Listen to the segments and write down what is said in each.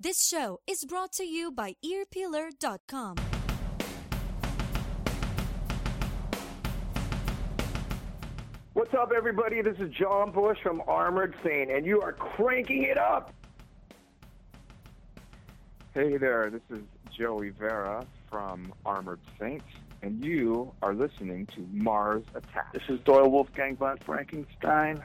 This show is brought to you by earpeeler.com. What's up, everybody? This is John Bush from Armored Saint, and you are cranking it up. Hey there, this is Joey Vera from Armored Saints, and you are listening to Mars Attack. This is Doyle Wolfgang von Frankenstein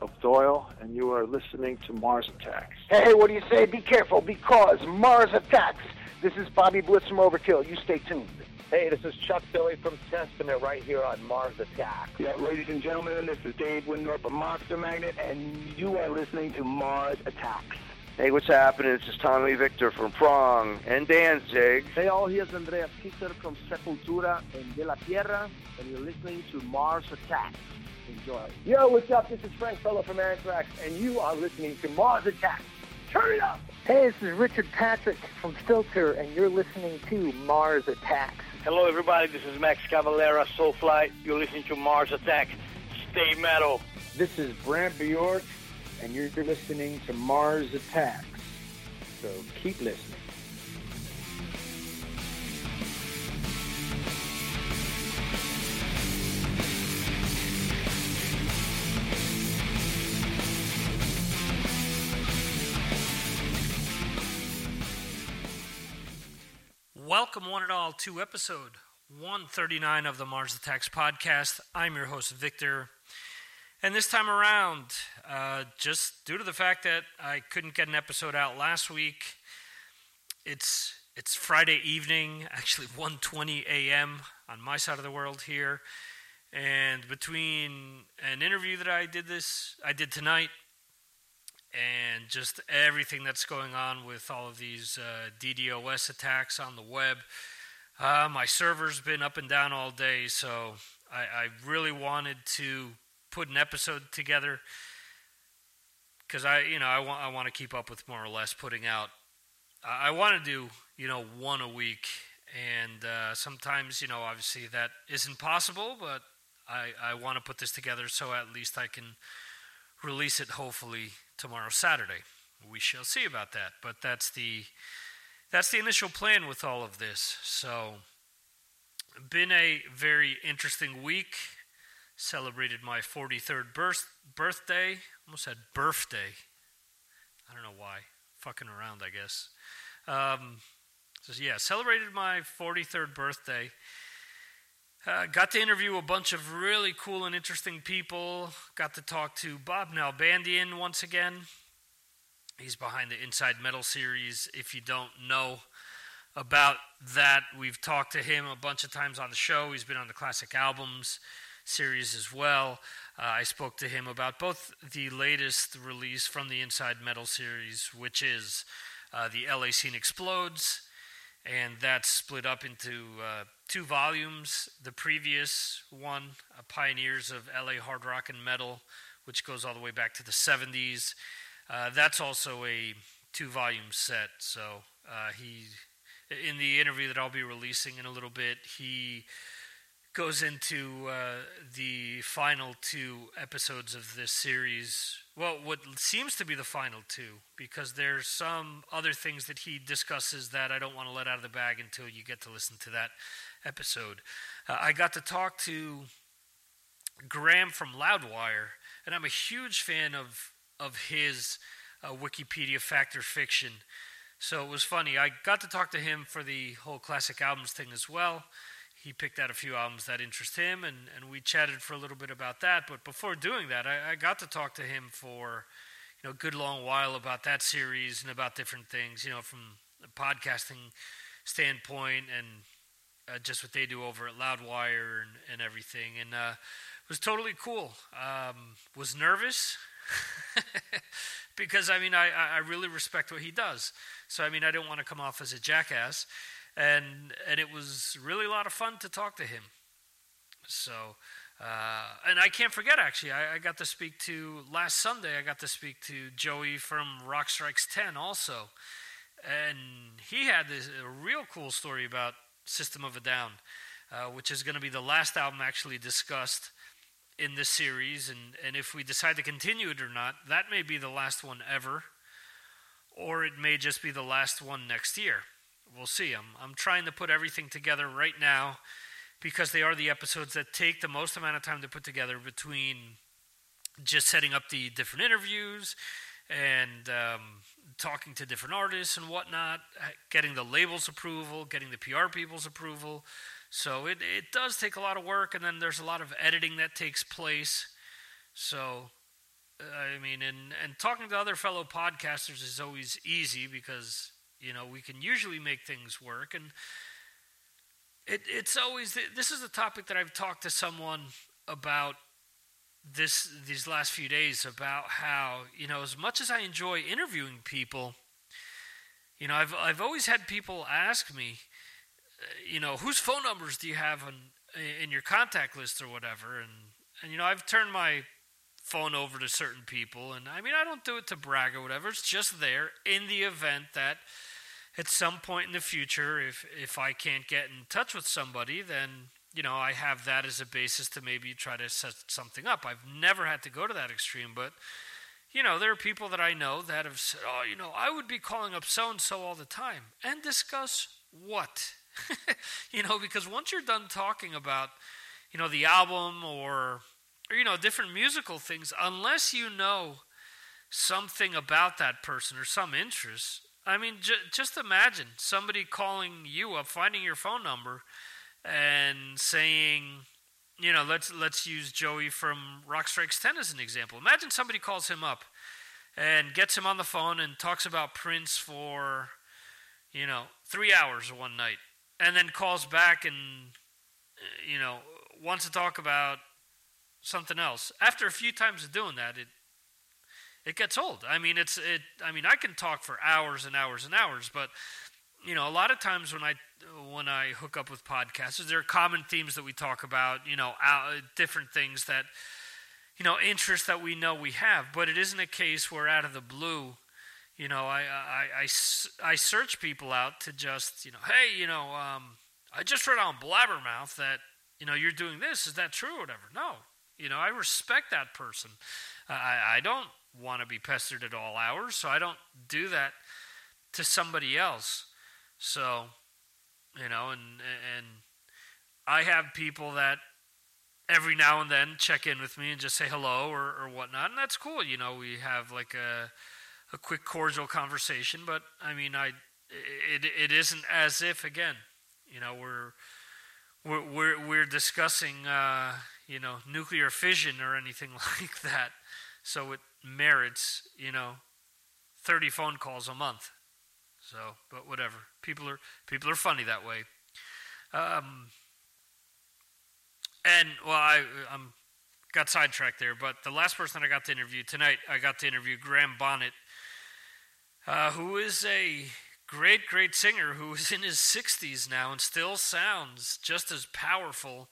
of Doyle, and you are listening to Mars Attacks. Hey, what do you say? Be careful because Mars attacks. This is Bobby Blitz from Overkill. You stay tuned. Hey, this is Chuck Billy from Testament right here on Mars Attacks. Yeah, ladies and gentlemen, this is Dave Wyndorf of Monster Magnet, and you are listening to Mars Attacks. Hey, what's happening? This is Tommy Victor from Prong and Danzig. Hey all, here's Andreas Kisser from Sepultura and De La Tierra, and you're listening to Mars Attacks. Enjoy. Yo, what's up? This is Frank Bello from Anthrax, and you are listening to Mars Attacks. Turn it up! Hey, this is Richard Patrick from Filter, and you're listening to Mars Attacks. Hello, everybody. This is Max Cavalera, Soulfly. You're listening to Mars Attack. Stay metal. This is Brant Bjork, and you're listening to Mars Attacks. So keep listening. Welcome, one and all, to episode 139 of the Mars Attacks podcast. I'm your host, Victor. And this time around, uh, just due to the fact that I couldn't get an episode out last week, it's it's Friday evening, actually 1:20 a.m. on my side of the world here, and between an interview that I did this I did tonight and just everything that's going on with all of these uh, DDoS attacks on the web. Uh, my server's been up and down all day, so I, I really wanted to put an episode together because I, you know, I want I want to keep up with more or less putting out. I, I want to do, you know, one a week, and uh, sometimes, you know, obviously that isn't possible, but I I want to put this together so at least I can release it hopefully tomorrow Saturday. We shall see about that, but that's the that's the initial plan with all of this. So been a very interesting week. Celebrated my 43rd birth, birthday. Almost said birthday. I don't know why. Fucking around, I guess. Um, so yeah, celebrated my 43rd birthday. Uh, got to interview a bunch of really cool and interesting people. Got to talk to Bob Nalbandian once again. He's behind the Inside Metal series. If you don't know about that, we've talked to him a bunch of times on the show. He's been on the Classic Albums series as well. Uh, I spoke to him about both the latest release from the Inside Metal series, which is uh, the LA Scene Explodes, and that's split up into uh, two volumes. The previous one, uh, Pioneers of LA Hard Rock and Metal, which goes all the way back to the 70s. Uh, that's also a two volume set. So uh, he, in the interview that I'll be releasing in a little bit, he goes into uh, the final two episodes of this series. Well, what seems to be the final two, because there's some other things that he discusses that I don't want to let out of the bag until you get to listen to that episode. Uh, I got to talk to Graham from Loudwire, and I'm a huge fan of of his uh, Wikipedia fact or fiction. So it was funny. I got to talk to him for the whole classic albums thing as well. He picked out a few albums that interest him, and, and we chatted for a little bit about that. But before doing that, I, I got to talk to him for you know a good long while about that series and about different things. You know, from a podcasting standpoint and uh, just what they do over at Loudwire and, and everything. And uh, it was totally cool. Um, was nervous because I mean I, I really respect what he does. So I mean I don't want to come off as a jackass. And and it was really a lot of fun to talk to him. So uh, and I can't forget actually I, I got to speak to last Sunday I got to speak to Joey from Rock Strikes Ten also. And he had this a real cool story about System of a Down, uh, which is going to be the last album actually discussed in this series. And, and if we decide to continue it or not, that may be the last one ever. or it may just be the last one next year. We'll see. I'm, I'm trying to put everything together right now because they are the episodes that take the most amount of time to put together between just setting up the different interviews and um, talking to different artists and whatnot, getting the labels approval, getting the PR people's approval. So it, it does take a lot of work, and then there's a lot of editing that takes place. So, I mean, and, and talking to other fellow podcasters is always easy because, you know, we can usually make things work. And it, it's always, this is a topic that I've talked to someone about this these last few days about how you know as much as I enjoy interviewing people, you know I've I've always had people ask me, uh, you know whose phone numbers do you have on in your contact list or whatever, and and you know I've turned my phone over to certain people, and I mean I don't do it to brag or whatever. It's just there in the event that at some point in the future, if if I can't get in touch with somebody, then you know, I have that as a basis to maybe try to set something up. I've never had to go to that extreme, but you know, there are people that I know that have said, "Oh, you know, I would be calling up so and so all the time and discuss what." you know, because once you're done talking about, you know, the album or or you know, different musical things, unless you know something about that person or some interest, I mean, j- just imagine somebody calling you up, finding your phone number, and saying, you know, let's let's use Joey from Rock Strikes Ten as an example. Imagine somebody calls him up and gets him on the phone and talks about Prince for, you know, three hours one night, and then calls back and, you know, wants to talk about something else. After a few times of doing that, it it gets old. I mean, it's it. I mean, I can talk for hours and hours and hours, but you know, a lot of times when I when I hook up with podcasters, there are common themes that we talk about. You know, different things that you know interests that we know we have, but it isn't a case where out of the blue, you know, I I, I, I search people out to just you know, hey, you know, um, I just read on Blabbermouth that you know you're doing this. Is that true or whatever? No, you know, I respect that person. I I don't want to be pestered at all hours, so I don't do that to somebody else. So, you know, and and I have people that every now and then check in with me and just say hello or, or whatnot, and that's cool. You know, we have like a a quick cordial conversation, but I mean, I it it isn't as if again, you know, we're we're we're, we're discussing uh, you know nuclear fission or anything like that. So it merits you know thirty phone calls a month. So, but whatever. People are people are funny that way. Um, and well, I I'm got sidetracked there, but the last person I got to interview tonight, I got to interview Graham Bonnet, uh, who is a great, great singer who is in his 60s now and still sounds just as powerful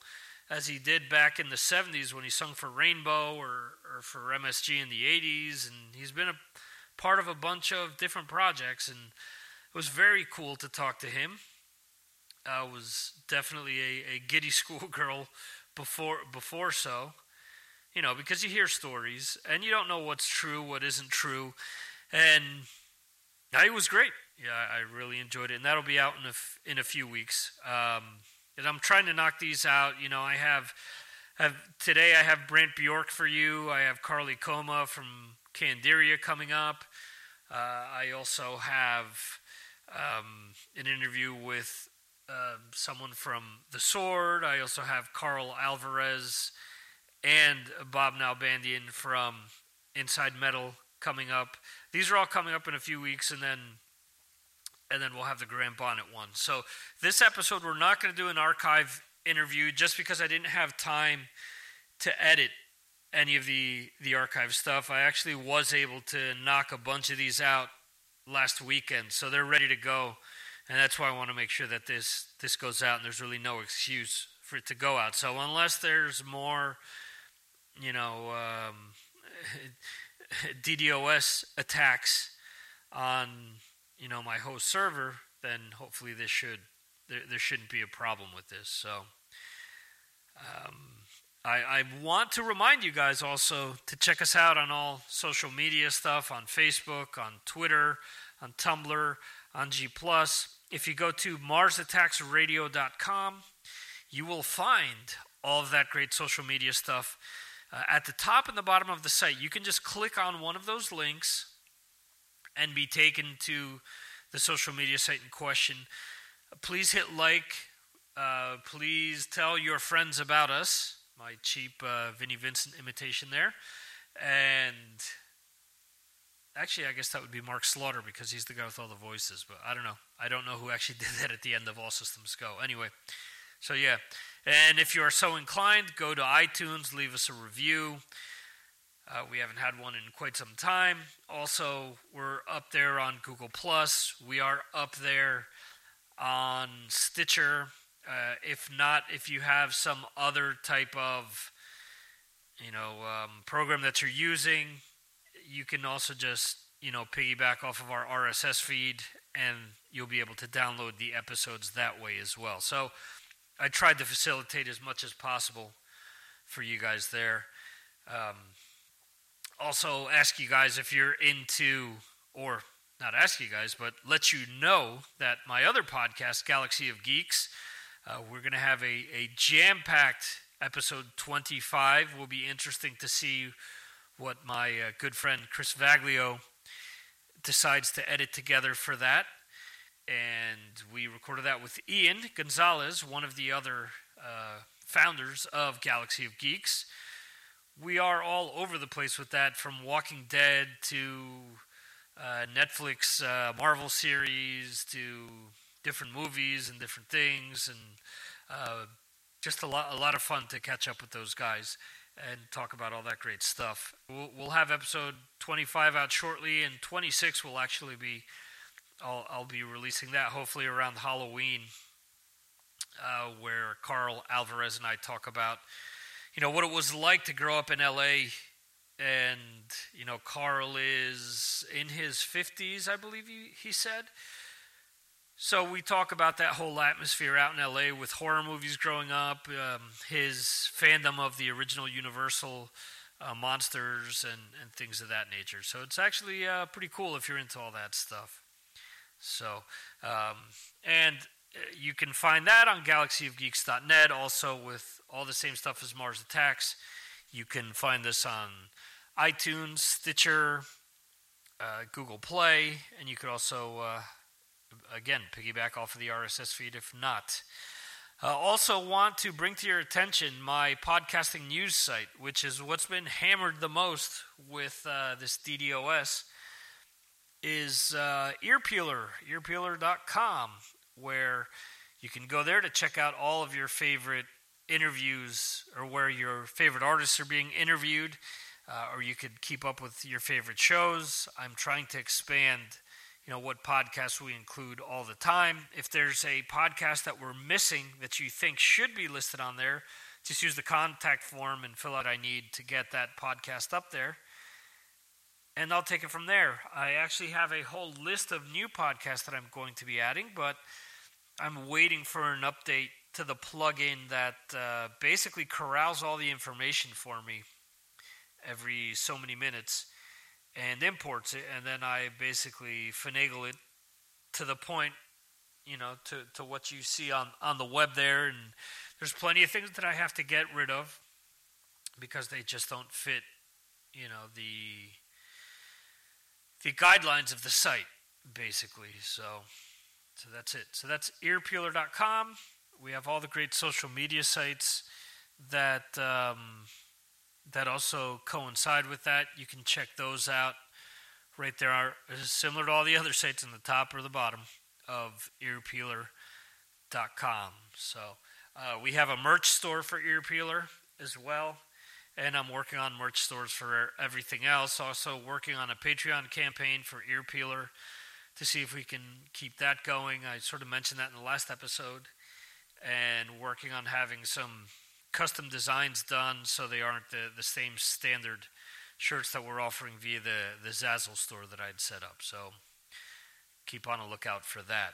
as he did back in the 70s when he sung for Rainbow or, or for MSG in the 80s. And he's been a part of a bunch of different projects. And it was very cool to talk to him. I was definitely a, a giddy schoolgirl before before so, you know, because you hear stories and you don't know what's true, what isn't true, and it was great. Yeah, I really enjoyed it, and that'll be out in a in a few weeks. Um, and I'm trying to knock these out. You know, I have have today I have Brant Bjork for you. I have Carley Coma from Candiria coming up. Uh, I also have um, an interview with uh, someone from The Sword. I also have Carl Alvarez and Bob Nalbandian from Inside Metal coming up. These are all coming up in a few weeks, and then and then we'll have the Graham Bonnet one. So this episode, we're not going to do an archive interview just because I didn't have time to edit any of the the archive stuff. I actually was able to knock a bunch of these out last weekend, so they're ready to go, and that's why I want to make sure that this this goes out, and there's really no excuse for it to go out. So unless there's more, you know, um, DDoS attacks on you know my host server, then hopefully this should there, there shouldn't be a problem with this. So. Um, I, I, want to remind you guys also to check us out on all social media stuff on Facebook, on Twitter, on Tumblr, on G Plus. If you go to MarsAttacksRadio.com, you will find all of that great social media stuff. Uh, at the top and the bottom of the site, you can just click on one of those links and be taken to the social media site in question. Please hit like. Uh, please tell your friends about us. My cheap uh, Vinnie Vincent imitation there. And actually, I guess that would be Mark Slaughter because he's the guy with all the voices. But I don't know. I don't know who actually did that at the end of All Systems Go. Anyway, so yeah. And if you are so inclined, go to iTunes, leave us a review. Uh, we haven't had one in quite some time. Also, we're up there on Google Plus. We are up there on Stitcher. Uh, if not, if you have some other type of you know um, program that you're using, you can also just you know piggyback off of our RSS feed, and you'll be able to download the episodes that way as well. So I tried to facilitate as much as possible for you guys there. Um, also, ask you guys if you're into, or not ask you guys, but let you know that my other podcast, Galaxy of Geeks, uh, we're going to have a, a jam packed episode 25. Will be interesting to see what my uh, good friend Chris Vaglio decides to edit together for that. And we recorded that with Ian Gonzalez, one of the other uh, founders of Galaxy of Geeks. We are all over the place with that, from Walking Dead to uh, Netflix uh, Marvel series to different movies and different things, and uh, just a lot, a lot of fun to catch up with those guys and talk about all that great stuff. We'll, we'll have episode 25 out shortly, and 26 will actually be. I'll, I'll be releasing that hopefully around Halloween, uh, where Carl Alvarez and I talk about, you know, what it was like to grow up in LA. And, you know, Carl is in his 50s, I believe he, he said. So we talk about that whole atmosphere out in LA with horror movies growing up, um, his fandom of the original Universal uh, monsters and, and things of that nature. So it's actually uh, pretty cool if you're into all that stuff. So, um, and you can find that on galaxyofgeeks.net, also with all the same stuff as Mars Attacks. You can find this on iTunes, Stitcher, uh, Google Play, and you could also uh, again, piggyback off of the RSS feed if not. Uh, also, want to bring to your attention my podcasting news site, which is what's been hammered the most with uh, this DDoS, is uh, Earpeeler, earpeeler.com, where you can go there to check out all of your favorite interviews or where your favorite artists are being interviewed, uh, or you could keep up with your favorite shows. I'm trying to expand you know what podcasts we include all the time. If there's a podcast that we're missing that you think should be listed on there, just use the contact form and fill out I need to get that podcast up there. And I'll take it from there. I actually have a whole list of new podcasts that I'm going to be adding, but I'm waiting for an update to the plugin that uh, basically corrals all the information for me every so many minutes and imports it, and then I basically finagle it to the point, you know, to, to what you see on, on the web there. And there's plenty of things that I have to get rid of because they just don't fit, you know, the the guidelines of the site, basically. So, so that's it. So that's earpeeler.com. We have all the great social media sites that. Um, that also coincide with that. You can check those out right there. Are similar to all the other sites in the top or the bottom of earpeeler.com. So uh, we have a merch store for Earpeeler as well, and I'm working on merch stores for everything else. Also working on a Patreon campaign for Earpeeler to see if we can keep that going. I sort of mentioned that in the last episode, and working on having some custom designs done so they aren't the, the same standard shirts that we're offering via the, the Zazzle store that I'd set up. So keep on a lookout for that.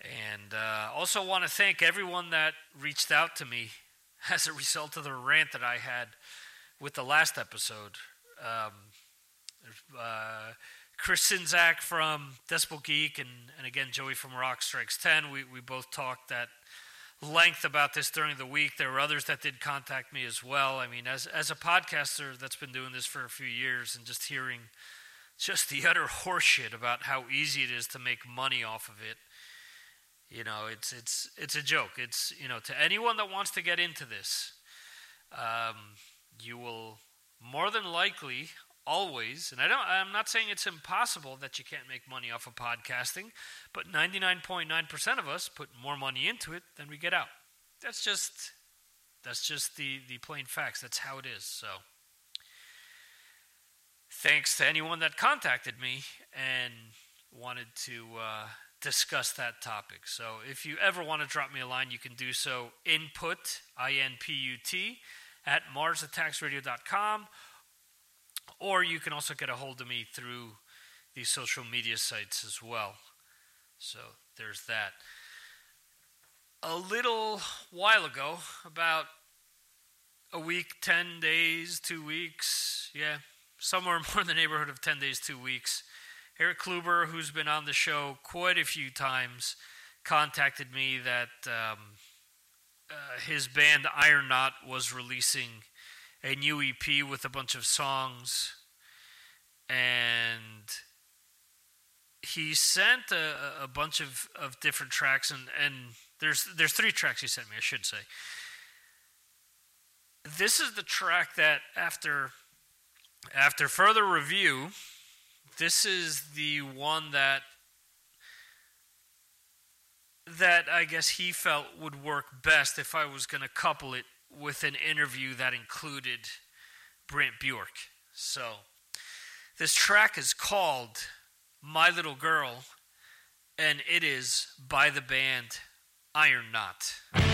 And uh, also want to thank everyone that reached out to me as a result of the rant that I had with the last episode. Um, uh, Chris Czynszak from Decibel Geek and, and again Joey from Rock Strikes 10. We, we both talked at length about this during the week. There were others that did contact me as well. I mean, as, as a podcaster that's been doing this for a few years and just hearing just the utter horseshit about how easy it is to make money off of it. You know, it's it's it's a joke. It's you know to anyone that wants to get into this, um, you will more than likely always, and I don't. I'm not saying it's impossible that you can't make money off of podcasting, but 99.9% of us put more money into it than we get out. That's just that's just the the plain facts. That's how it is. So thanks to anyone that contacted me and wanted to uh, discuss that topic. So if you ever want to drop me a line, you can do so input, I N P U T, at marsattacksradio.com, or you can also get a hold of me through the social media sites as well. So there's that. A little while ago, about a week, 10 days, two weeks, yeah, somewhere more in the neighborhood of 10 days, two weeks. Eric Kluber, who's been on the show quite a few times, contacted me that um, uh, his band Iron Knot was releasing a new EP with a bunch of songs. And he sent a, a bunch of, of different tracks, and, and there's, there's three tracks he sent me, I should say. This is the track that, after after further review, this is the one that that I guess he felt would work best if I was going to couple it with an interview that included Brant Bjork. So, this track is called My Little Girl, and it is by the band Iron Knot.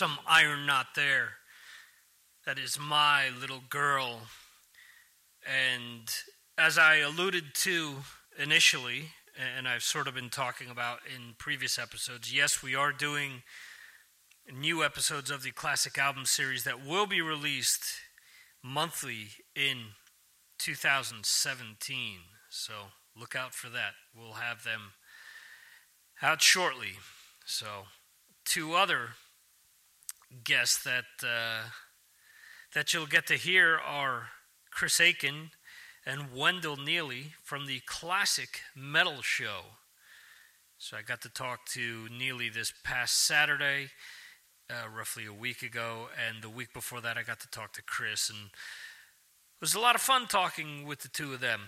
Some iron not there. That is my little girl. And as I alluded to initially, and I've sort of been talking about in previous episodes, yes, we are doing new episodes of the classic album series that will be released monthly in 2017. So look out for that. We'll have them out shortly. So, two other guests that uh, that you'll get to hear are Chris Akin and Wendell Neely from the Classic Metal Show. So I got to talk to Neely this past Saturday, uh, roughly a week ago, and the week before that I got to talk to Chris, and it was a lot of fun talking with the two of them.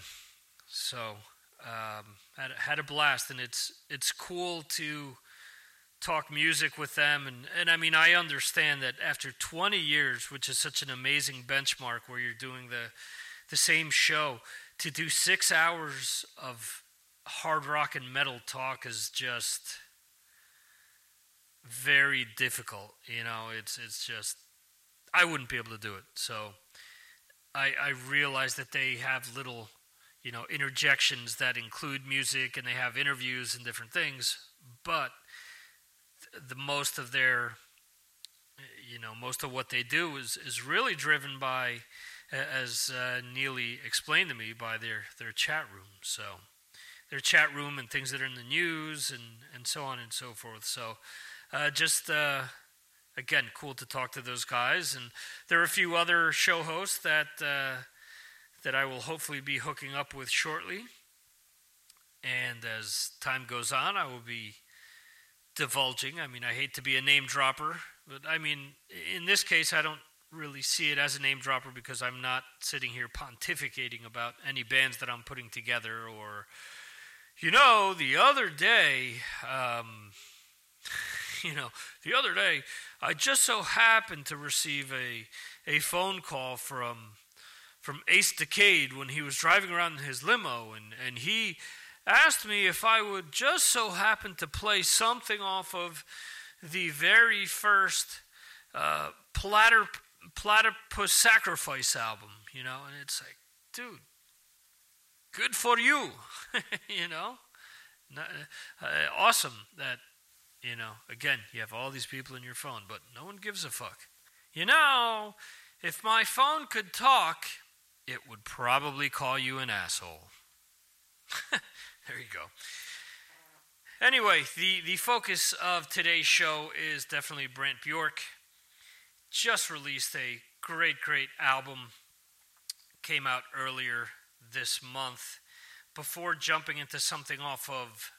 So um, had had a blast, and it's it's cool to talk music with them, and and I mean I understand that after 20 years, which is such an amazing benchmark, where you're doing the the same show, to do six hours of hard rock and metal talk is just very difficult. You know, it's it's just I wouldn't be able to do it. So I I realize that they have little you know, interjections that include music and they have interviews and different things, but the most of their you know most of what they do is is really driven by as uh, Neely explained to me by their their chat room. So their chat room and things that are in the news and and so on and so forth. So uh, just uh, again cool to talk to those guys. And there are a few other show hosts that uh, that I will hopefully be hooking up with shortly. And as time goes on, I will be divulging. I mean, I hate to be a name dropper, but I mean, in this case, I don't really see it as a name dropper because I'm not sitting here pontificating about any bands that I'm putting together or, you know, the other day, um, you know, the other day, I just so happened to receive a, a phone call from from Ace Decade when he was driving around in his limo, and, and he asked me if I would just so happen to play something off of the very first uh, Platter, Platypus Sacrifice album, you know, and it's like, dude, good for you, you know, uh, awesome that, you know, again, you have all these people in your phone, but no one gives a fuck. You know, if my phone could talk, it would probably call you an asshole. there you go. Anyway, the, the focus of today's show is definitely Brant Bjork. Just released a great, great album. Came out earlier this month. Before jumping into something off of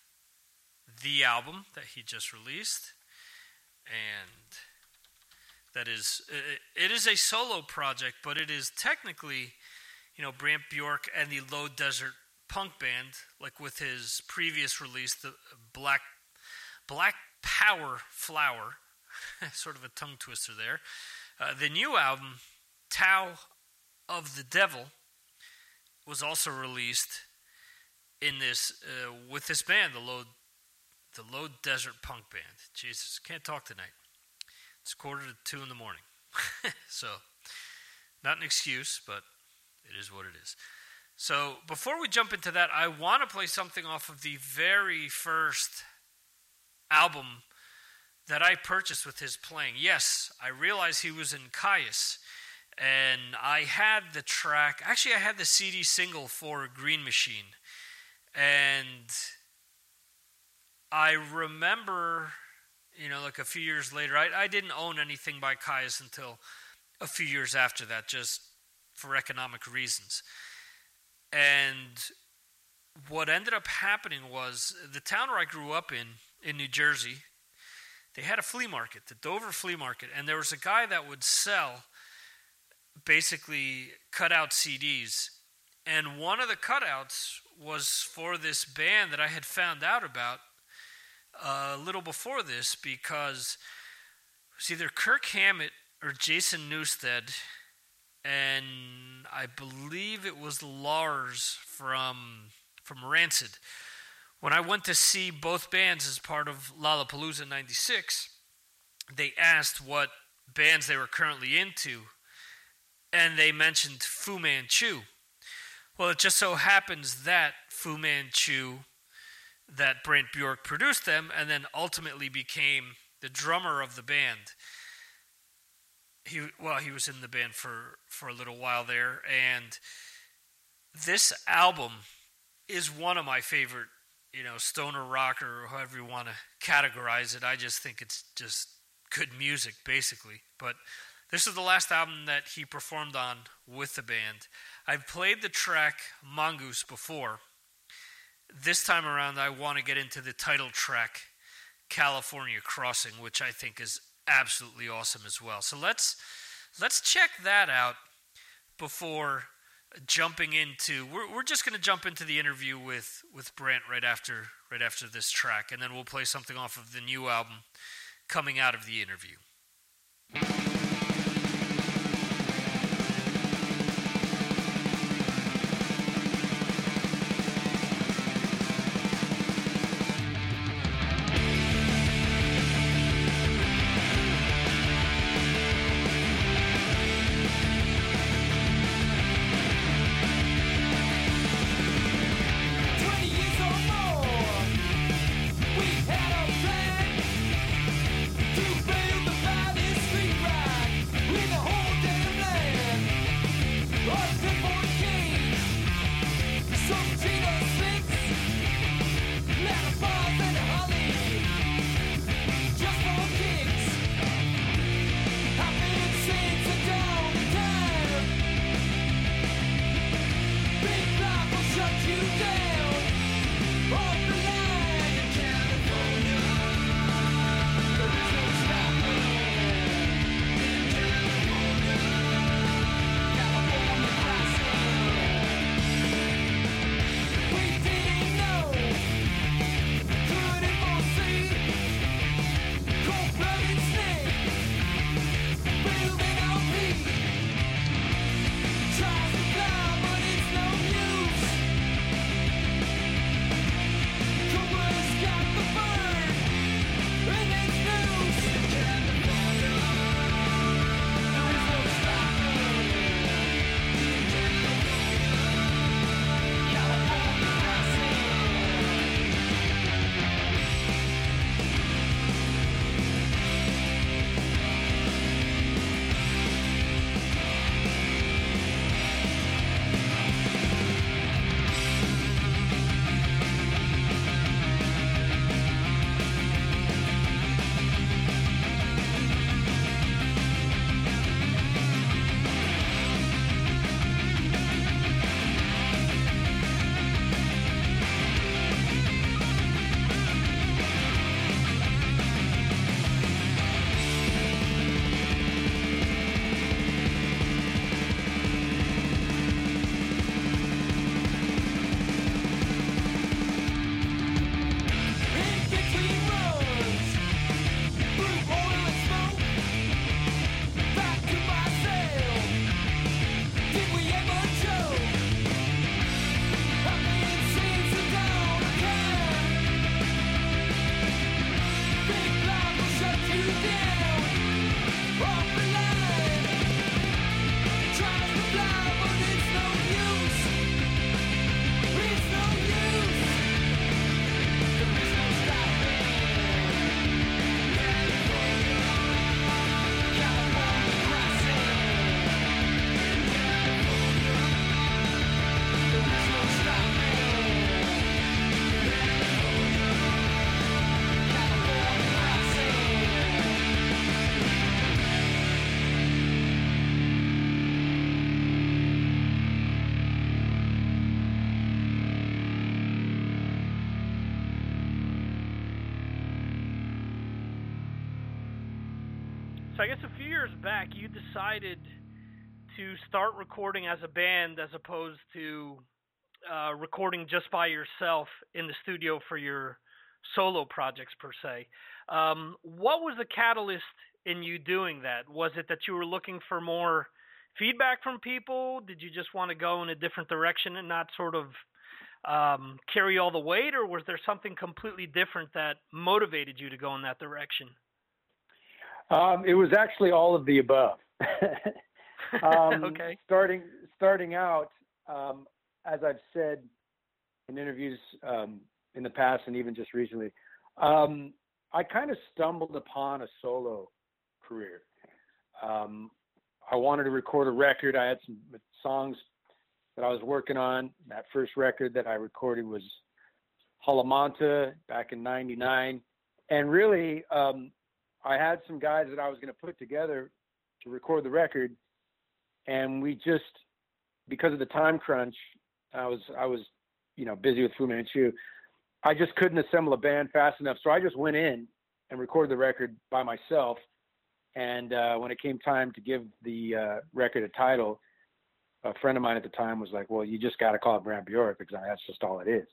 the album that he just released, and that is, it is a solo project, but it is technically you know, Brant Bjork and the Low Desert Punk Band, like with his previous release, the Black Black Power Flower, sort of a tongue twister there. Uh, the new album, Tao of the Devil, was also released in this uh, with this band, the Low the Low Desert Punk Band. Jesus, can't talk tonight. It's quarter to two in the morning, so not an excuse, but it is what it is. So before we jump into that, I want to play something off of the very first album that I purchased with his playing. Yes, I realize he was in Kyuss, and I had the track. Actually, I had the CD single for Green Machine, and I remember, you know, like a few years later, I, I didn't own anything by Kyuss until a few years after that, just for economic reasons. And what ended up happening was the town where I grew up in, in New Jersey, they had a flea market, the Dover Flea Market, and there was a guy that would sell basically cut out CDs. And one of the cutouts was for this band that I had found out about a little before this because it was either Kirk Hammett or Jason Newsted and I believe it was Lars from from Rancid. When I went to see both bands as part of Lollapalooza '96, they asked what bands they were currently into, and they mentioned Fu Manchu. Well, it just so happens that Fu Manchu, that Brant Bjork produced them, and then ultimately became the drummer of the band. He well, he was in the band for for a little while there, and this album is one of my favorite, you know, stoner rock or however you want to categorize it. I just think it's just good music, basically. But this is the last album that he performed on with the band. I've played the track Mongoose before. This time around, I want to get into the title track, California Crossing, which I think is absolutely awesome as well. So let's let's check that out before jumping into we're, we're just going to jump into the interview with with Brant right after right after this track and then we'll play something off of the new album coming out of the interview. Start recording as a band as opposed to uh, recording just by yourself in the studio for your solo projects per se. Um, what was the catalyst in you doing that? Was it that you were looking for more feedback from people? Did you just want to go in a different direction and not sort of um, carry all the weight, or was there something completely different that motivated you to go in that direction? Um, it was actually all of the above. um, okay. Starting starting out, um, as I've said in interviews um, in the past and even just recently, um, I kind of stumbled upon a solo career. Um, I wanted to record a record. I had some songs that I was working on. That first record that I recorded was Jalamanta back in '99, and really, um, I had some guys that I was going to put together to record the record, and we just because of the time crunch, I was I was you know busy with Fu Manchu. I just couldn't assemble a band fast enough, so I just went in and recorded the record by myself. And uh, when it came time to give the uh, record a title, a friend of mine at the time was like, "Well, you just got to call it Brant Bjork because that's just all it is."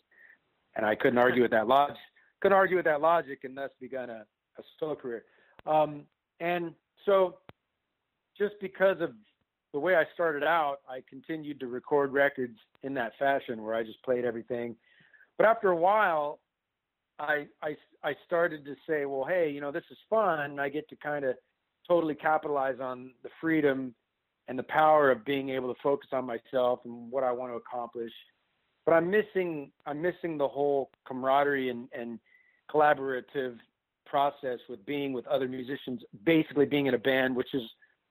And I couldn't argue with that logic. Couldn't argue with that logic, and thus begun a, a solo career. Um, and so, just because of the way I started out, I continued to record records in that fashion where I just played everything. But after a while, I I I started to say, well, hey, you know, this is fun. I get to kind of totally capitalize on the freedom and the power of being able to focus on myself and what I want to accomplish. But I'm missing I'm missing the whole camaraderie and, and collaborative process with being with other musicians, basically being in a band, which is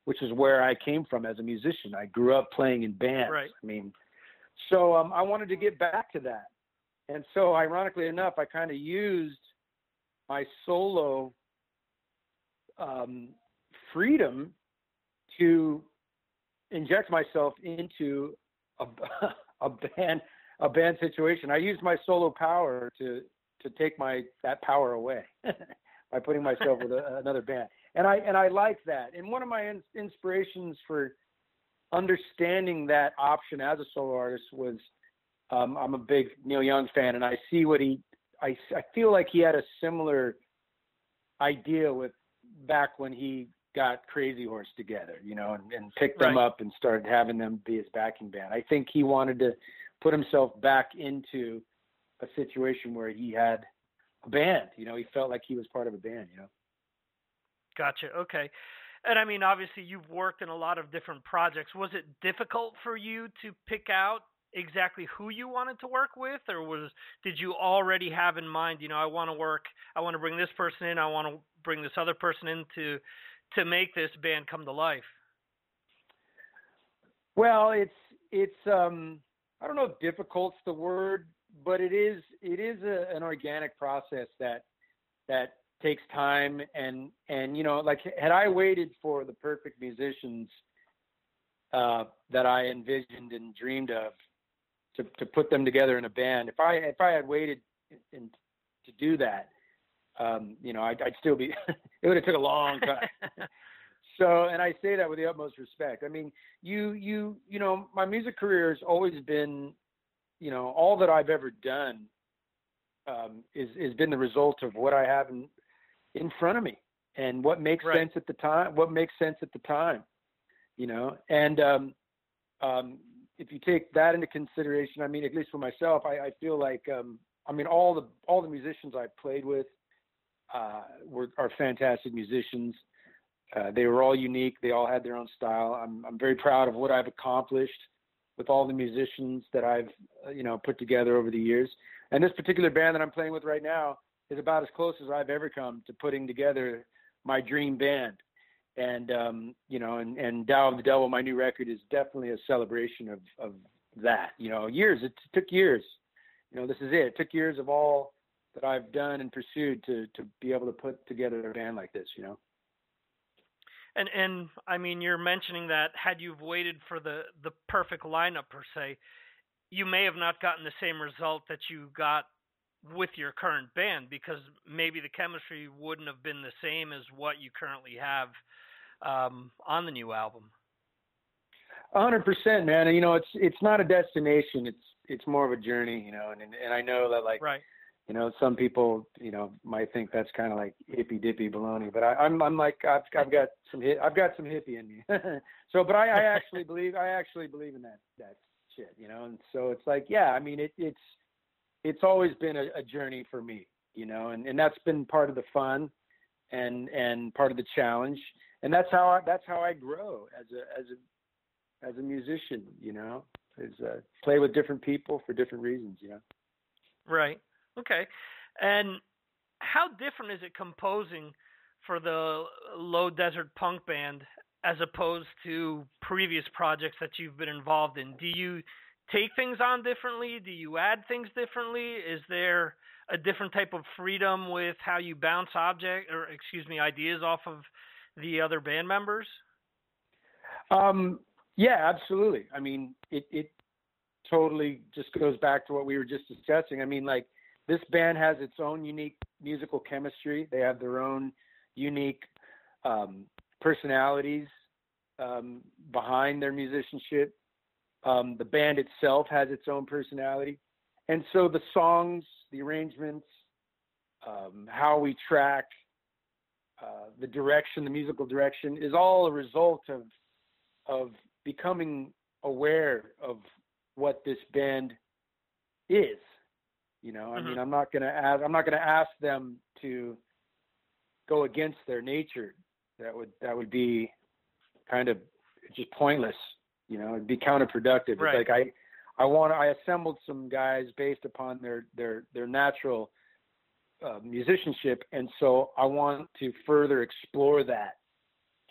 which is where I came from as a musician. I grew up playing in bands. Right. I mean, so um, I wanted to get back to that, and so ironically enough, I kind of used my solo um, freedom to inject myself into a, a band a band situation. I used my solo power to to take my that power away by putting myself with a, another band. And I and I like that. And one of my in, inspirations for understanding that option as a solo artist was um, I'm a big Neil Young fan, and I see what he I I feel like he had a similar idea with back when he got Crazy Horse together, you know, and, and picked them up and started having them be his backing band. I think he wanted to put himself back into a situation where he had a band. You know, he felt like he was part of a band. You know. Gotcha. Okay. And I mean, obviously, you've worked in a lot of different projects. Was it difficult for you to pick out exactly who you wanted to work with, or was did you already have in mind? You know, I want to work. I want to bring this person in. I want to bring this other person in to to make this band come to life. Well, it's it's um I don't know if difficult's the word, but it is it is a, an organic process that that takes time and and you know like had I waited for the perfect musicians uh, that I envisioned and dreamed of to to put them together in a band, if I if I had waited in, to do that, um, you know I'd, I'd still be it would have took a long time. so and i say that with the utmost respect i mean you you you know my music career has always been you know all that i've ever done um is has been the result of what i have in in front of me and what makes Right. sense at the time what makes sense at the time you know and um um if you take that into consideration i mean at least for myself i i feel like um i mean all the all the musicians i played with uh were are fantastic musicians uh, they were all unique. They all had their own style. I'm I'm very proud of what I've accomplished with all the musicians that I've uh, you know put together over the years. And this particular band that I'm playing with right now is about as close as I've ever come to putting together my dream band. And um, you know, and and Tao of the Devil, my new record, is definitely a celebration of of that. You know, years. It took years. You know, this is it. It took years of all that I've done and pursued to to be able to put together a band like this. You know. And and I mean, you're mentioning that had you waited for the the perfect lineup per se, you may have not gotten the same result that you got with your current band because maybe the chemistry wouldn't have been the same as what you currently have um, on the new album. A hundred percent, man. You know, it's it's not a destination. It's it's more of a journey, you know. And and, and I know that like Right. you know some people you know might think that's kind of like hippy dippy baloney, but I, I'm I'm like I've I've got some hit I've got some hippie in me. so, but I, I actually believe I actually believe in that that shit, you know. And so it's like yeah, I mean it it's it's always been a, a journey for me, you know, and and that's been part of the fun and and part of the challenge. And that's how I, that's how I grow as a as a as a musician. You know, is uh, play with different people for different reasons. You know. Right. Okay. And how different is it composing for the low desert punk band as opposed to previous projects that you've been involved in? Do you take things on differently? Do you add things differently? Is there a different type of freedom with how you bounce object or excuse me ideas off of the other band members? Um, yeah, absolutely. I mean, it it totally just goes back to what we were just discussing. I mean, like this band has its own unique musical chemistry. They have their own unique um, personalities um, behind their musicianship. Um, the band itself has its own personality, and so the songs, the arrangements, um, how we track, uh, the direction, the musical direction, is all a result of of becoming aware of what this band is. You know, I Mhm. mean, I'm not gonna ask, I'm not gonna ask them to go against their nature. That would that would be kind of just pointless. You know, it'd be counterproductive. Right. It's like I I want to I assembled some guys based upon their their their natural uh, musicianship, and so I want to further explore that.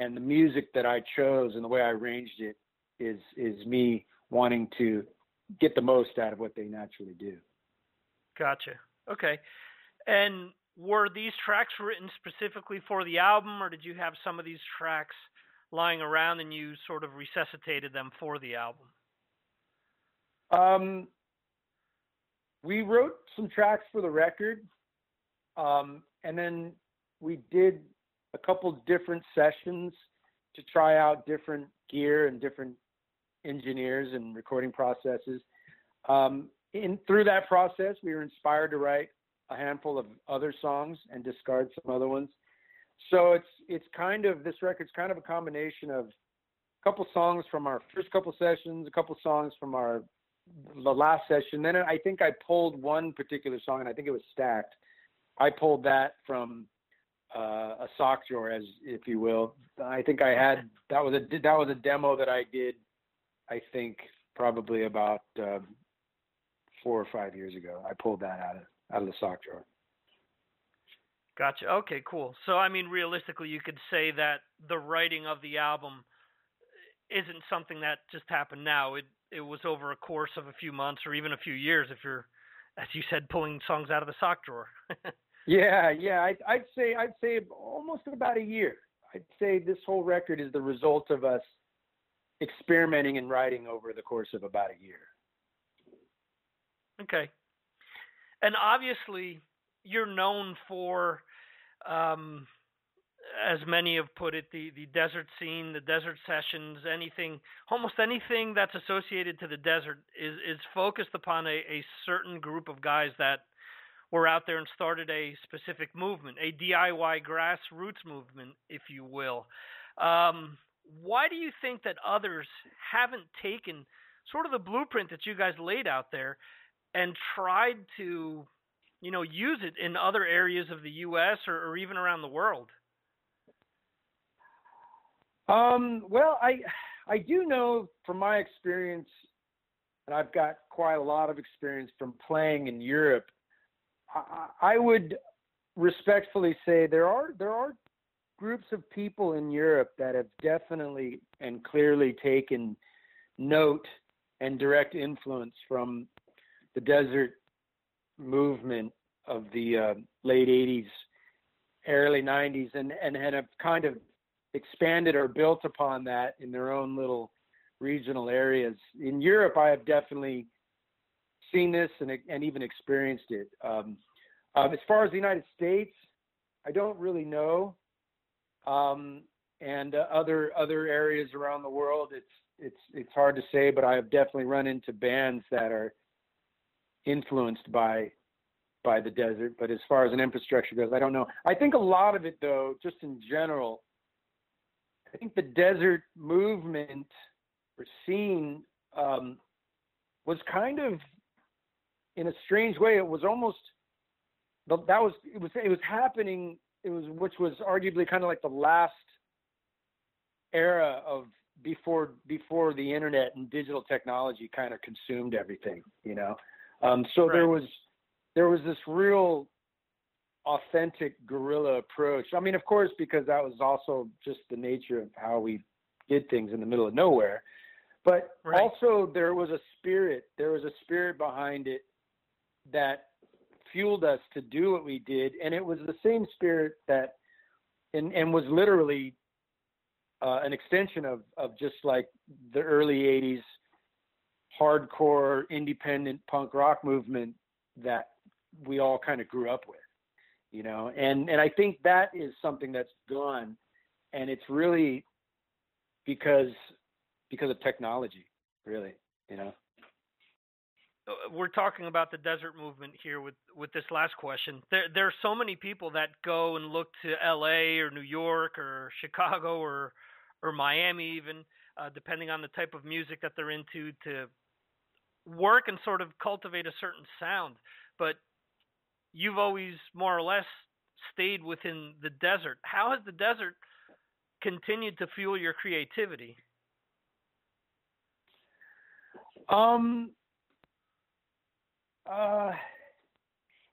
And the music that I chose and the way I arranged it is is me wanting to get the most out of what they naturally do. Gotcha. Okay. And were these tracks written specifically for the album, or did you have some of these tracks lying around and you sort of resuscitated them for the album? Um, we wrote some tracks for the record, um, and then we did a couple different sessions to try out different gear and different engineers and recording processes. Um, in through that process, we were inspired to write a handful of other songs and discard some other ones. So it's it's kind of this record's kind of a combination of a couple songs from our first couple sessions, a couple songs from our the last session. Then I think I pulled one particular song, and I think it was Stackt. I pulled that from uh, a sock drawer, as if you will. I think I had that was a that was a demo that I did. I think probably about um, four or five years ago. I pulled that out of out of the sock drawer. Gotcha. Okay, cool. So, I mean, realistically, you could say that the writing of the album eh, isn't something that just happened now. It it was over a course of a few months or even a few years, if you're, as you said, pulling songs out of the sock drawer. Yeah, yeah. I, I'd say I'd say almost about a year. I'd say this whole record is the result of us experimenting and writing over the course of about a year. Okay. And obviously, you're known for, um, as many have put it, the, the desert scene, the desert sessions, anything, almost anything that's associated to the desert is, is focused upon a, a certain group of guys that were out there and started a specific movement, a DIY grassroots movement, if you will. Um, why do you think that others haven't taken sort of the blueprint that you guys laid out there and tried to, you know, use it in other areas of the U.S. or, or even around the world? Um, well, I I do know from my experience, and I've got quite a lot of experience from playing in Europe. I, I would respectfully say there are there are groups of people in Europe that have definitely and clearly taken note and direct influence from the desert movement of the uh, late 80s, early 90s, and, and, have kind of expanded or built upon that in their own little regional areas. In Europe, I have definitely seen this and, and even experienced it. Um, um, as far as the United States, I don't really know. Um, and uh, other other areas around the world, it's it's it's hard to say, but I have definitely run into bands that are influenced by by the desert. But as far as an infrastructure goes, I don't know. I think a lot of it, though, just in general, I think the desert movement or scene um, was kind of, in a strange way, it was almost that was it was it was happening it was which was arguably kind of like the last era of before before the internet and digital technology kind of consumed everything, you know. Um, so Right. there was there was this real authentic guerrilla approach. I mean, of course, because that was also just the nature of how we did things in the middle of nowhere. But Right. also there was a spirit. There was a spirit behind it that fueled us to do what we did, and it was the same spirit that, and and was literally uh, an extension of of just like the early '80s hardcore independent punk rock movement that we all kind of grew up with, you know. And and I think that is something that's gone, and it's really because because of technology, really, you know. Uh, we're talking about the desert movement here with with this last question. There there are so many people that go and look to L.A. or New York or Chicago or or Miami even, uh, depending on the type of music that they're into, to work and sort of cultivate a certain sound. But you've always more or less stayed within the desert. How has the desert continued to fuel your creativity? Um. Uh,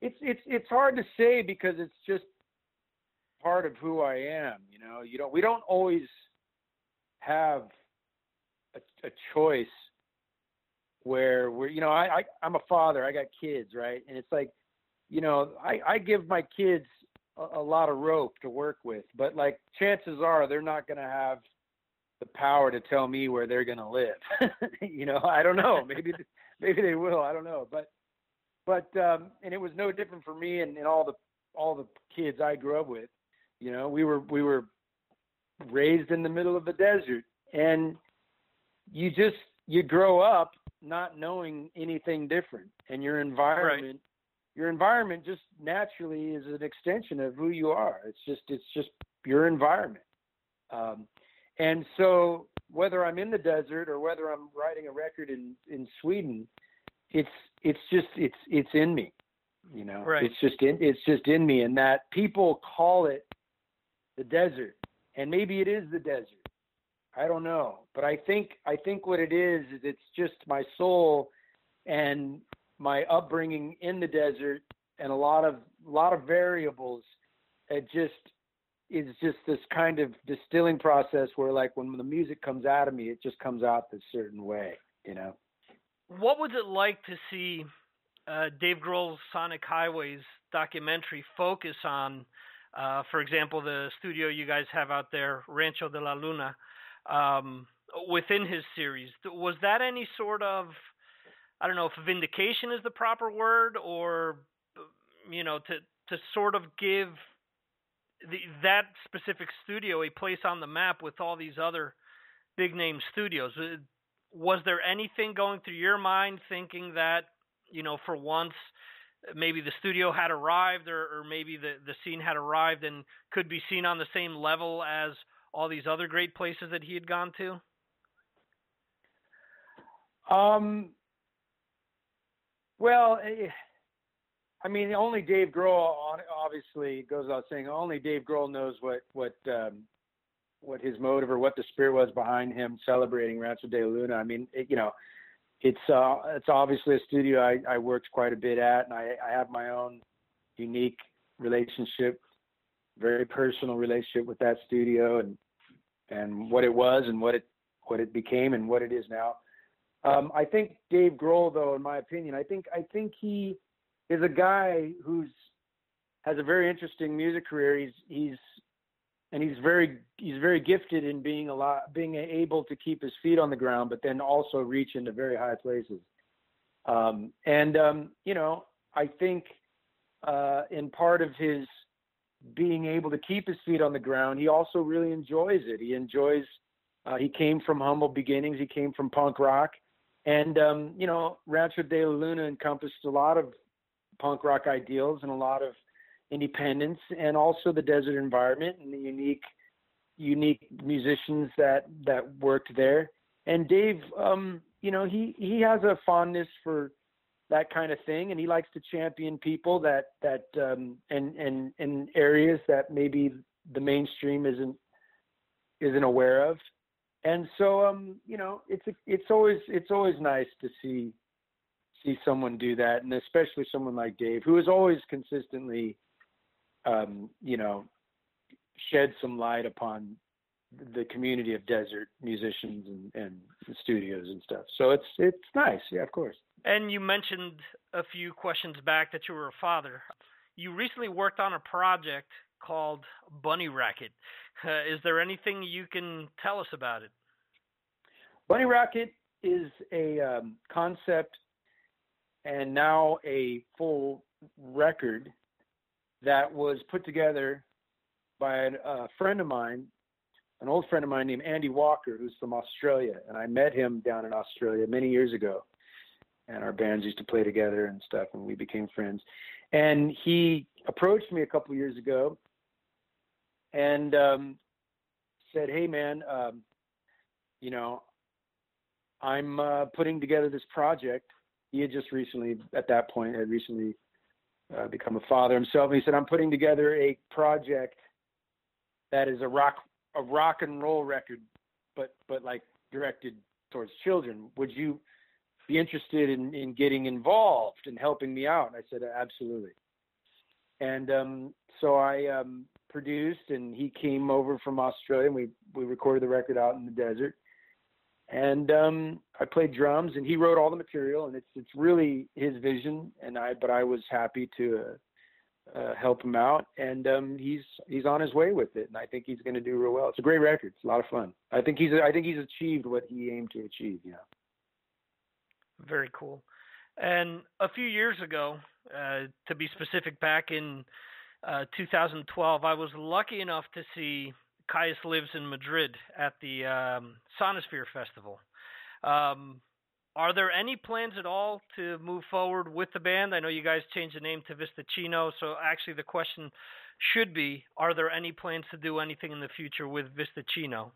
it's it's it's hard to say because it's just part of who I am. You know, you don't we don't always have a, a choice where we're you know I, I I'm a father. I got kids, right? And it's like, you know, I I give my kids a, a lot of rope to work with, but like chances are they're not going to have the power to tell me where they're going to live. you know, I don't know. Maybe maybe they will. I don't know. But but um and it was no different for me and, and all the all the kids I grew up with. You know, we were we were raised in the middle of the desert and you just you grow up not knowing anything different and your environment your environment just naturally is an extension of who you are. It's just it's just your environment. Um, and so whether I'm in the desert or whether I'm writing a record in in Sweden, it's it's just it's it's in me. You know, Right. it's just in it's just in me, and that people call it the desert, and maybe it is the desert. I don't know, but I think I think what it is is it's just my soul and my upbringing in the desert and a lot of a lot of variables. It just is just this kind of distilling process where like when the music comes out of me, it just comes out this certain way, you know. What was it like to see uh, Dave Grohl's Sonic Highways documentary focus on, uh, for example, the studio you guys have out there, Rancho de la Luna, um, within his series? Was that any sort of, I don't know if vindication is the proper word, or you know, to to sort of give the, that specific studio a place on the map with all these other big name studios? Uh, was there anything going through your mind thinking that you know for once maybe the studio had arrived or, or maybe the, the scene had arrived and could be seen on the same level as all these other great places that he had gone to Um. Well, eh, I mean, only Dave Grohl, obviously, goes without saying, only Dave Grohl knows what what um, what his motive or what the spirit was behind him celebrating Rancho de Luna. I mean, it, you know, it's uh, it's obviously a studio I, I worked quite a bit at, and I, I have my own unique relationship, very personal relationship with that studio, and and what it was, and what it what it became, and what it is now. Um, I think Dave Grohl, though, in my opinion, I think I think he is a guy who's has a very interesting music career. He's he's and he's very he's very gifted in being a lot being able to keep his feet on the ground, but then also reach into very high places. Um, and um, you know, I think uh, in part of his being able to keep his feet on the ground, he also really enjoys it. He enjoys. Uh, he came from humble beginnings. He came from punk rock, and um, you know, Rancho de la Luna encompassed a lot of punk rock ideals and a lot of independence, and also the desert environment and the unique, unique musicians that that worked there. And Dave, um, you know, he he has a fondness for that kind of thing, and he likes to champion people that that um, and and in areas that maybe the mainstream isn't isn't aware of. And so, um, you know, it's a, it's always it's always nice to see see someone do that, and especially someone like Dave, who has always consistently, um, you know, shed some light upon the community of desert musicians and, and studios and stuff. So it's it's nice, yeah, of course. And you mentioned a few questions back that you were a father. You recently worked on a project called Bunny Racket. Uh, is there anything you can tell us about it? Bunny Racket is a um, concept and now a full record that was put together by a, a friend of mine, an old friend of mine named Andy Walker, who's from Australia. And I met him down in Australia many years ago and our bands used to play together and stuff, and we became friends. And he approached me a couple years ago and um, said, "Hey, man, um, you know, I'm uh, putting together this project." He had just recently, at that point, had recently uh, become a father himself. And he said, "I'm putting together a project that is a rock a rock and roll record, but but like directed towards children. Would you?" be interested in, in getting involved and helping me out? I said, absolutely. And um, so I um, produced, and he came over from Australia, and we we recorded the record out in the desert. And um, I played drums, and he wrote all the material, and it's it's really his vision, and I but I was happy to uh, uh, help him out, and um, he's he's on his way with it, and I think he's going to do real well. It's a great record. It's a lot of fun. I think he's I think he's achieved what he aimed to achieve. Yeah. Very cool. And a few years ago, uh, to be specific, back in uh, 2012, I was lucky enough to see Kyuss Lives in Madrid at the um, Sonisphere Festival. Um, are there any plans at all to move forward with the band? I know you guys changed the name to Vista Chino, so actually the question should be: Are there any plans to do anything in the future with Vista Chino?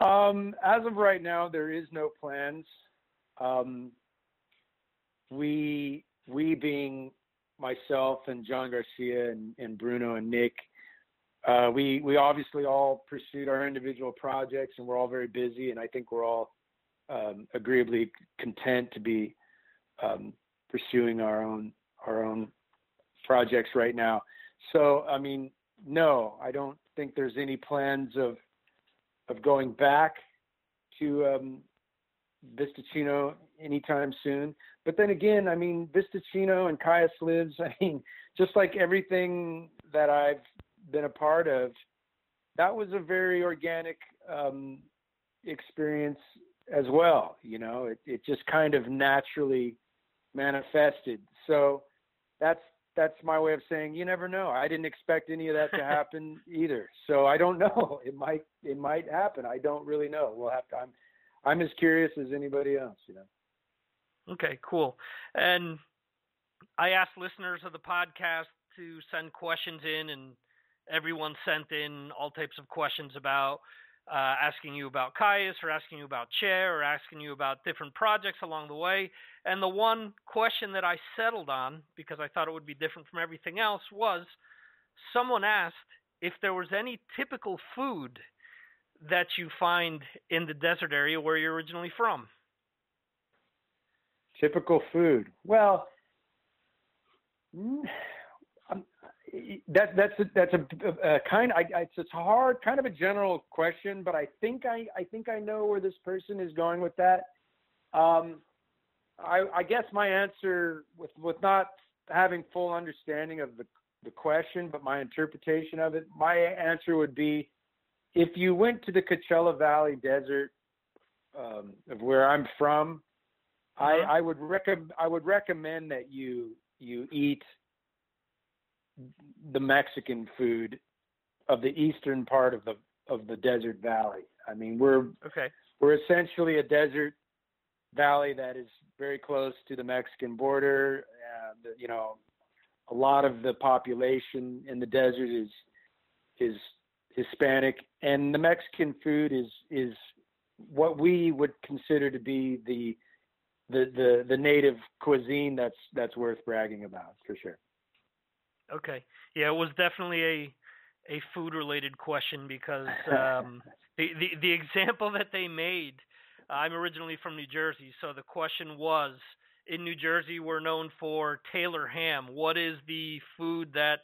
Um, as of right now, there is no plans. Um, we we being myself and John Garcia and, and Bruno and Nick, uh, we we obviously all pursued our individual projects and we're all very busy and I think we're all um, agreeably content to be um, pursuing our own our own projects right now. So I mean, no, I don't think there's any plans of of going back to um, Vista Chino anytime soon. But then again, I mean, Vista Chino and Kyuss Lives, I mean, just like everything that I've been a part of, that was a very organic um, experience as well. You know, it, it just kind of naturally manifested. So that's that's my way of saying you never know. I didn't expect any of that to happen either. So I don't know. It might it might happen. I don't really know. We'll have to. I'm I'm as curious as anybody else, you know. Okay, cool. And I asked listeners of the podcast to send questions in, and everyone sent in all types of questions about uh, asking you about Kyuss or asking you about Ché or asking you about different projects along the way. And the one question that I settled on, because I thought it would be different from everything else, was someone asked if there was any typical food that you find in the desert area where you're originally from? Typical food. Well, that that's a, that's a, a kind. I, it's, it's hard, kind of a general question, but I think I I think I know where this person is going with that. Um, I, I guess my answer, with with not having full understanding of the the question, but my interpretation of it, my answer would be if you went to the Coachella Valley Desert, um, of where I'm from, uh-huh. I, I would recommend I would recommend that you you eat the Mexican food of the eastern part of the of the desert valley. I mean, we're okay. We're essentially a desert valley that is very close to the Mexican border. And, you know, a lot of the population in the desert is is Hispanic, and the Mexican food is is what we would consider to be the the, the the native cuisine that's that's worth bragging about for sure. Okay. Yeah, it was definitely a a food related question because um, the, the the example that they made. I'm originally from New Jersey, so the question was: in New Jersey, we're known for Taylor ham. What is the food that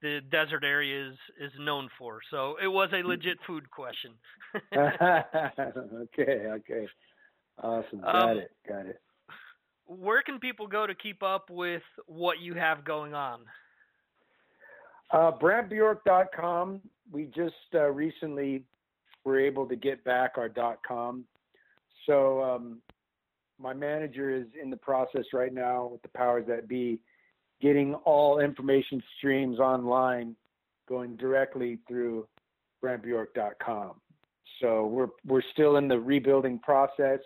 the desert area is is known for? So it was a legit food question. okay, okay, awesome. Got Um, it, got it. Where can people go to keep up with what you have going on? Uh. We just uh, recently were able to get back our .com. So um, my manager is in the process right now with the powers that be, getting all information streams online, going directly through BrantBjork.com. So we're we're still in the rebuilding process,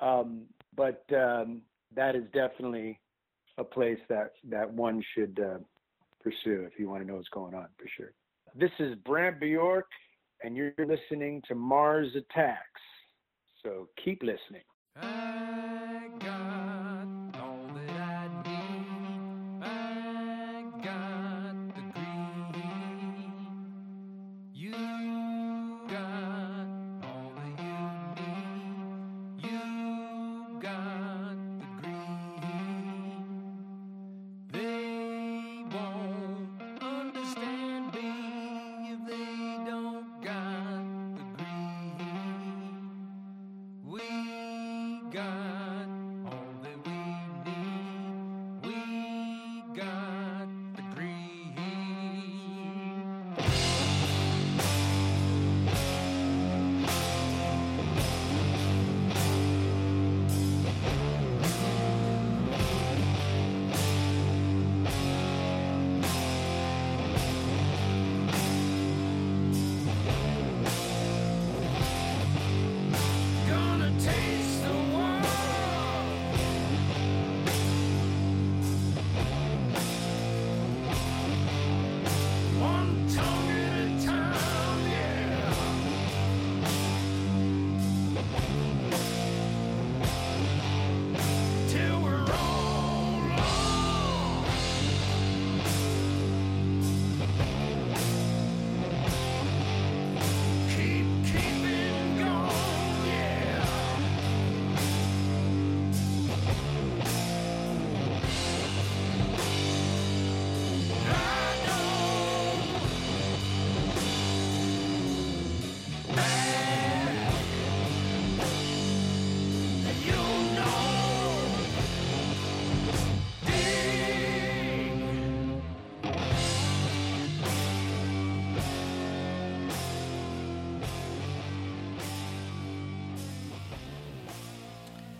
um, but um, that is definitely a place that that one should uh, pursue if you want to know what's going on for sure. This is Brant Bjork, and you're listening to Mars Attacks. So keep listening.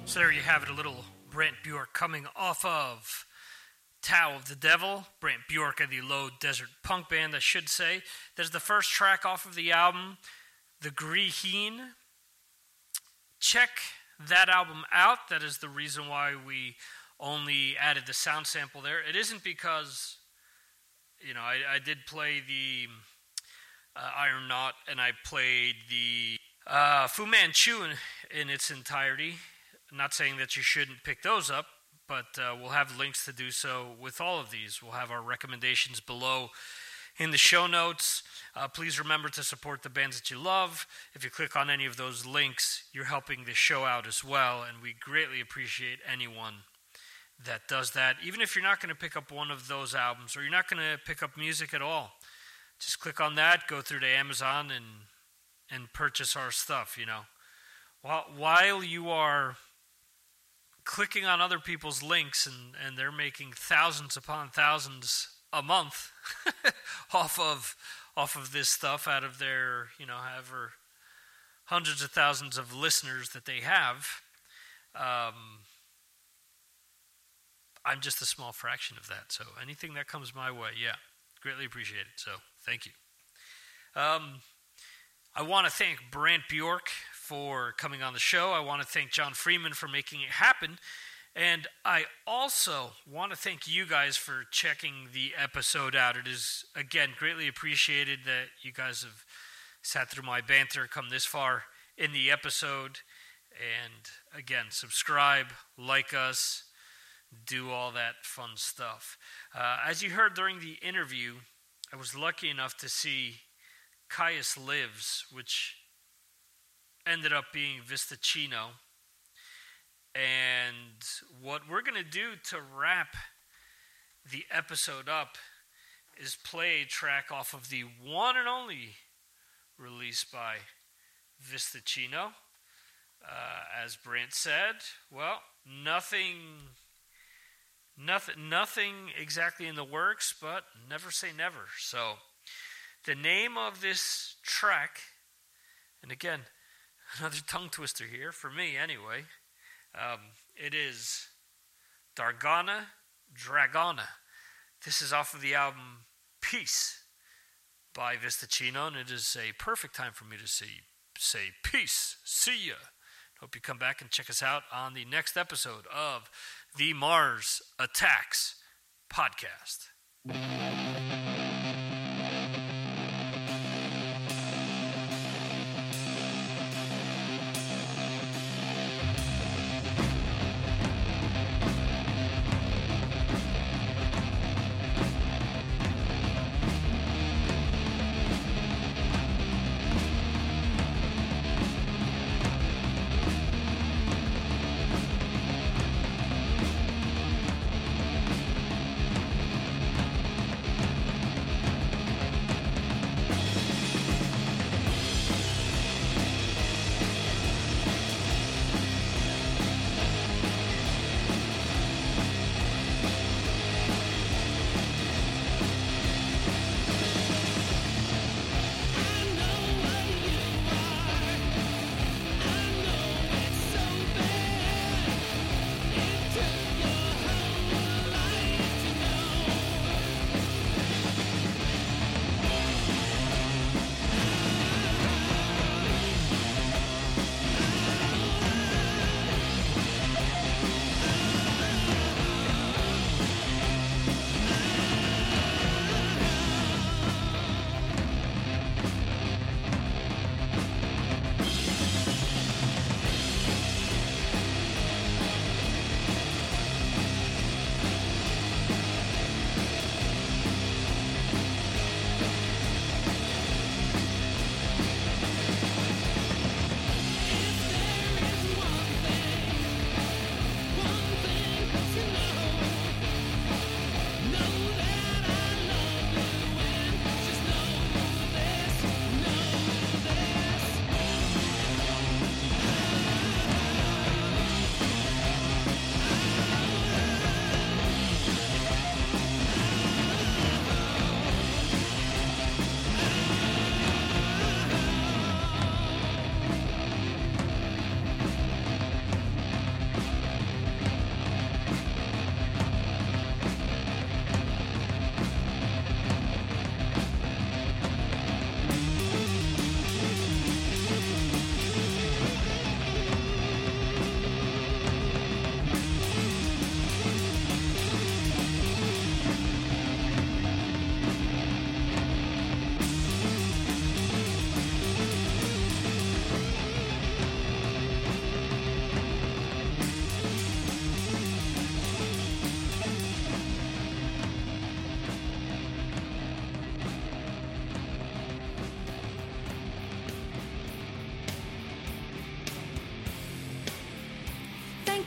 So there you have it, a little Brant Bjork coming off of Tao of the Devil, Brant Bjork of the Low Desert Punk Band, I should say. There's the first track off of the album, The Gree Heen. Check that album out. That is the reason why we only added the sound sample there. It isn't because, you know, I, I did play the uh, Iron Knot and I played the uh, Fu Manchu in, in its entirety. Not saying that you shouldn't pick those up, but uh, we'll have links to do so with all of these. We'll have our recommendations below in the show notes. Uh, please remember to support the bands that you love. If you click on any of those links, you're helping the show out as well, and we greatly appreciate anyone that does that. Even if you're not going to pick up one of those albums or you're not going to pick up music at all, just click on that, go through to Amazon, and and purchase our stuff. You know, while while you are clicking on other people's links and, and they're making thousands upon thousands a month off of off of this stuff out of their you know however hundreds of thousands of listeners that they have. Um, i'm just a small fraction of that so anything that comes my way yeah greatly appreciate it so thank you. Um, i want to thank brant bjork for coming on the show. I want to thank John Freeman for making it happen. And I also want to thank you guys for checking the episode out. It is, again, greatly appreciated that you guys have sat through my banter, come this far in the episode. And again, subscribe, like us, do all that fun stuff. Uh, as you heard during the interview, I was lucky enough to see Kyuss Lives, which ended up being Vista Chino. And what we're going to do to wrap the episode up is play a track off of the one and only release by Vista Chino. Uh, as Brant said, well, nothing, nothing, nothing exactly in the works, but never say never. So, the name of this track, and again, another tongue twister here for me, anyway. Um, it is Dargana Dragana. This is off of the album Peace by Vista Chino, and it is a perfect time for me to say, say peace, see ya. Hope you come back and check us out on the next episode of the Mars Attacks podcast.